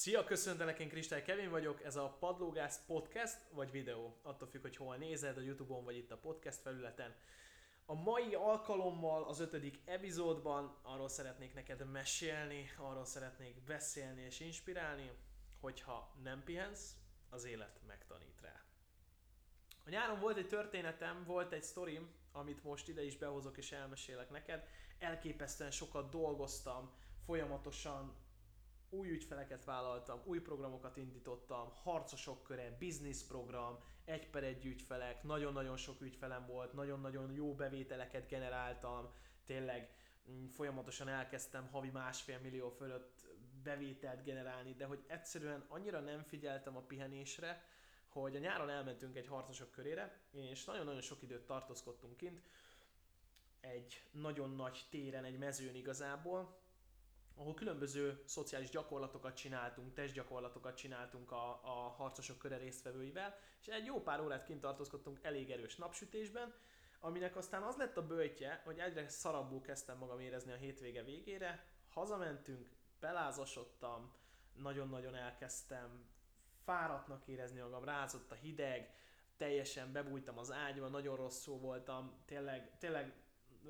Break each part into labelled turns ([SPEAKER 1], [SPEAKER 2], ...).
[SPEAKER 1] Szia, köszöntelek, én Kristály Kevin vagyok, ez a Padlógász podcast vagy videó, attól függ, hogy hol nézed, a Youtube-on vagy itt a podcast felületen. A mai alkalommal, az ötödik epizódban arról szeretnék neked mesélni, arról szeretnék beszélni és inspirálni, hogyha nem pihensz, az élet megtanít rá. A nyáron volt egy történetem, volt egy sztorim, amit most ide is behozok és elmesélek neked. Elképesztően sokat dolgoztam, folyamatosan új ügyfeleket vállaltam, új programokat indítottam, harcosok köre, business program, egy per egy ügyfelek, nagyon-nagyon sok ügyfelem volt, nagyon-nagyon jó bevételeket generáltam, tényleg mm, folyamatosan elkezdtem havi másfél millió fölött bevételt generálni, de hogy egyszerűen annyira nem figyeltem a pihenésre, hogy a nyáron elmentünk egy harcosok körére, és nagyon-nagyon sok időt tartózkodtunk kint, egy nagyon nagy téren, egy mezőn igazából, ahol különböző szociális gyakorlatokat csináltunk, testgyakorlatokat csináltunk a, a harcosok köre résztvevőivel, és egy jó pár órát kint tartózkodtunk elég erős napsütésben, aminek aztán az lett a bőjtje, hogy egyre szarabbul kezdtem magam érezni a hétvége végére, hazamentünk, belázasodtam, nagyon-nagyon elkezdtem fáradtnak érezni magam, rázott a hideg, teljesen bebújtam az ágyba, nagyon rosszul voltam, tényleg, tényleg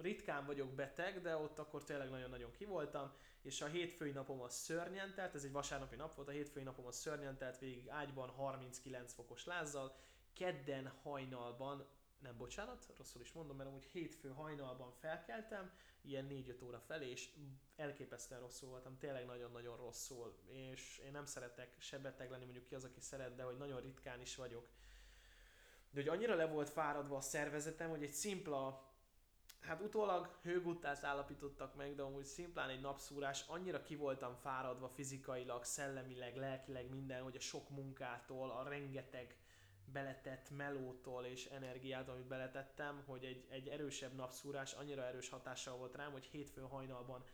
[SPEAKER 1] ritkán vagyok beteg, de ott akkor tényleg nagyon-nagyon kivoltam, és a hétfői napom az szörnyen telt, ez egy vasárnapi nap volt, a hétfői napom az szörnyen telt végig ágyban 39 fokos lázzal, kedden hajnalban, nem bocsánat, rosszul is mondom, mert amúgy hétfő hajnalban felkeltem, ilyen 4-5 óra felé, és elképesztően rosszul voltam, tényleg nagyon-nagyon rosszul, és én nem szeretek se beteg lenni, mondjuk ki az, aki szeret, de hogy nagyon ritkán is vagyok. De hogy annyira le volt fáradva a szervezetem, hogy egy szimpla Hát utólag hőguttát állapítottak meg, de amúgy szimplán egy napszúrás, annyira ki voltam fáradva fizikailag, szellemileg, lelkileg minden, hogy a sok munkától, a rengeteg beletett melótól és energiát, amit beletettem, hogy egy, egy erősebb napszúrás annyira erős hatással volt rám, hogy hétfő hajnalban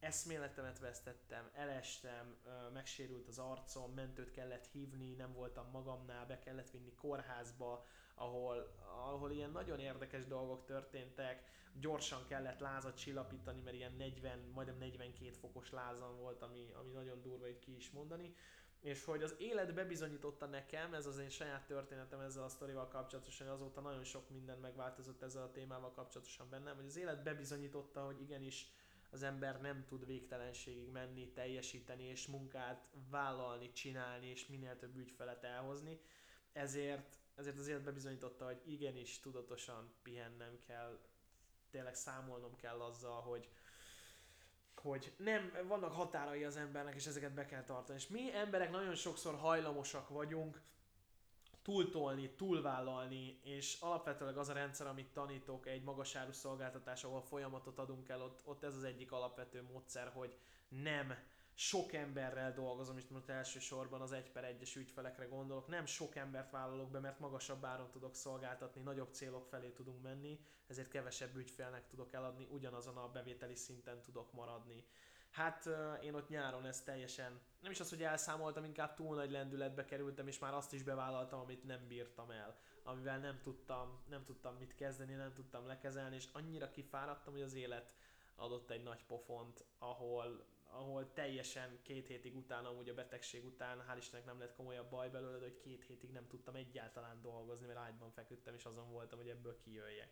[SPEAKER 1] eszméletemet vesztettem, elestem, megsérült az arcom, mentőt kellett hívni, nem voltam magamnál, be kellett vinni kórházba, ahol, ahol ilyen nagyon érdekes dolgok történtek, gyorsan kellett lázat csillapítani, mert ilyen 40, majdnem 42 fokos lázam volt, ami, ami nagyon durva így ki is mondani. És hogy az élet bebizonyította nekem, ez az én saját történetem ezzel a sztorival kapcsolatosan, azóta nagyon sok minden megváltozott ezzel a témával kapcsolatosan bennem, hogy az élet bebizonyította, hogy igenis az ember nem tud végtelenségig menni, teljesíteni és munkát vállalni, csinálni és minél több ügyfelet elhozni. Ezért, ezért az élet bebizonyította, hogy igenis tudatosan pihennem kell, tényleg számolnom kell azzal, hogy, hogy nem, vannak határai az embernek, és ezeket be kell tartani. És mi emberek nagyon sokszor hajlamosak vagyunk túltolni, túlvállalni, és alapvetőleg az a rendszer, amit tanítok egy magasáru szolgáltatás, ahol folyamatot adunk el, ott, ott ez az egyik alapvető módszer, hogy nem sok emberrel dolgozom, és most elsősorban az egy per egyes ügyfelekre gondolok, nem sok embert vállalok be, mert magasabb áron tudok szolgáltatni, nagyobb célok felé tudunk menni, ezért kevesebb ügyfélnek tudok eladni, ugyanazon a bevételi szinten tudok maradni. Hát én ott nyáron ezt teljesen, nem is az, hogy elszámoltam, inkább túl nagy lendületbe kerültem, és már azt is bevállaltam, amit nem bírtam el, amivel nem tudtam, nem tudtam mit kezdeni, nem tudtam lekezelni, és annyira kifáradtam, hogy az élet adott egy nagy pofont, ahol, ahol teljesen két hétig utána, amúgy a betegség után, hál' Istennek nem lett komolyabb baj belőle, de hogy két hétig nem tudtam egyáltalán dolgozni, mert ágyban feküdtem, és azon voltam, hogy ebből kijöjjek.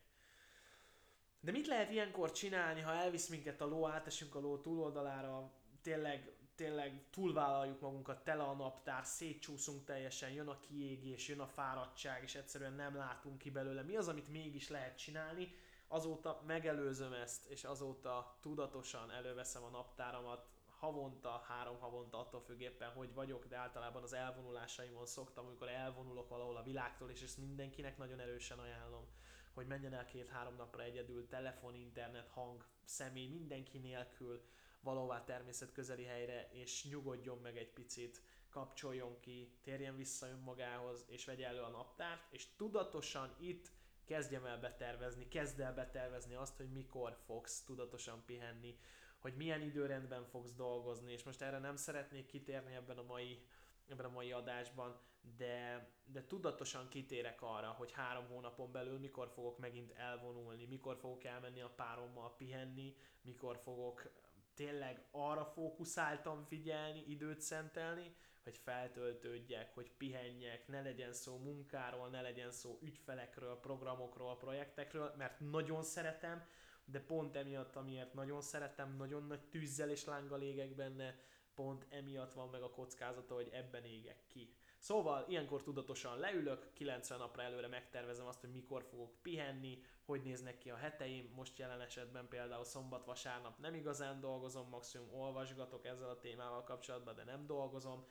[SPEAKER 1] De mit lehet ilyenkor csinálni, ha elvisz minket a ló, átesünk a ló túloldalára, tényleg, tényleg túlvállaljuk magunkat, tele a naptár, szétcsúszunk teljesen, jön a kiégés, jön a fáradtság, és egyszerűen nem látunk ki belőle. Mi az, amit mégis lehet csinálni? Azóta megelőzöm ezt, és azóta tudatosan előveszem a naptáramat, havonta, három havonta, attól függ hogy vagyok, de általában az elvonulásaimon szoktam, amikor elvonulok valahol a világtól, és ezt mindenkinek nagyon erősen ajánlom hogy menjen el két-három napra egyedül, telefon, internet, hang, személy, mindenki nélkül valahová természet közeli helyre, és nyugodjon meg egy picit, kapcsoljon ki, térjen vissza önmagához, és vegye elő a naptárt, és tudatosan itt kezdjem el betervezni, kezd el betervezni azt, hogy mikor fogsz tudatosan pihenni, hogy milyen időrendben fogsz dolgozni, és most erre nem szeretnék kitérni ebben a mai ebben a mai adásban, de, de tudatosan kitérek arra, hogy három hónapon belül mikor fogok megint elvonulni, mikor fogok elmenni a párommal pihenni, mikor fogok tényleg arra fókuszáltam figyelni, időt szentelni, hogy feltöltődjek, hogy pihenjek, ne legyen szó munkáról, ne legyen szó ügyfelekről, programokról, projektekről, mert nagyon szeretem, de pont emiatt, amiért nagyon szeretem, nagyon nagy tűzzel és lánggal égek benne, pont emiatt van meg a kockázata, hogy ebben égek ki. Szóval ilyenkor tudatosan leülök, 90 napra előre megtervezem azt, hogy mikor fogok pihenni, hogy néznek ki a heteim, most jelen esetben például szombat-vasárnap nem igazán dolgozom, maximum olvasgatok ezzel a témával kapcsolatban, de nem dolgozom,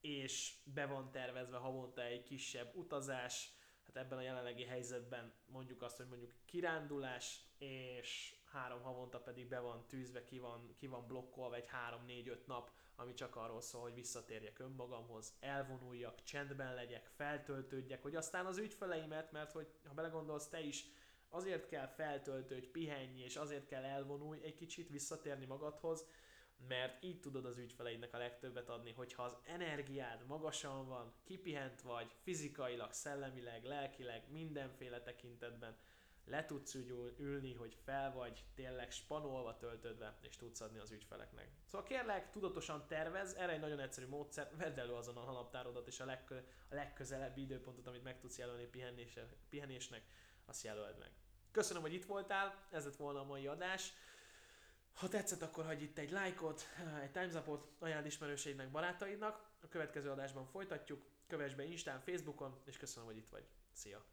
[SPEAKER 1] és be van tervezve havonta egy kisebb utazás, hát ebben a jelenlegi helyzetben mondjuk azt, hogy mondjuk kirándulás, és három havonta pedig be van tűzve, ki van, ki van blokkolva egy három-négy-öt nap, ami csak arról szól, hogy visszatérjek önmagamhoz, elvonuljak, csendben legyek, feltöltődjek, hogy aztán az ügyfeleimet, mert hogy ha belegondolsz te is, azért kell feltöltődj, pihenj, és azért kell elvonulj egy kicsit, visszatérni magadhoz, mert így tudod az ügyfeleidnek a legtöbbet adni, hogyha az energiád magasan van, kipihent vagy, fizikailag, szellemileg, lelkileg, mindenféle tekintetben, le tudsz úgy ülni, hogy fel vagy tényleg spanolva töltödve, és tudsz adni az ügyfeleknek. Szóval kérlek, tudatosan tervez, erre egy nagyon egyszerű módszer, vedd elő azon a naptárodat, és a, legkö, a legközelebbi időpontot, amit meg tudsz jelölni pihenésnek, azt jelöld meg. Köszönöm, hogy itt voltál, ez lett volna a mai adás. Ha tetszett, akkor hagyj itt egy lájkot, egy times upot, ajánl ismerőseidnek, barátaidnak. A következő adásban folytatjuk. Kövess be Instán, Facebookon, és köszönöm, hogy itt vagy. Szia!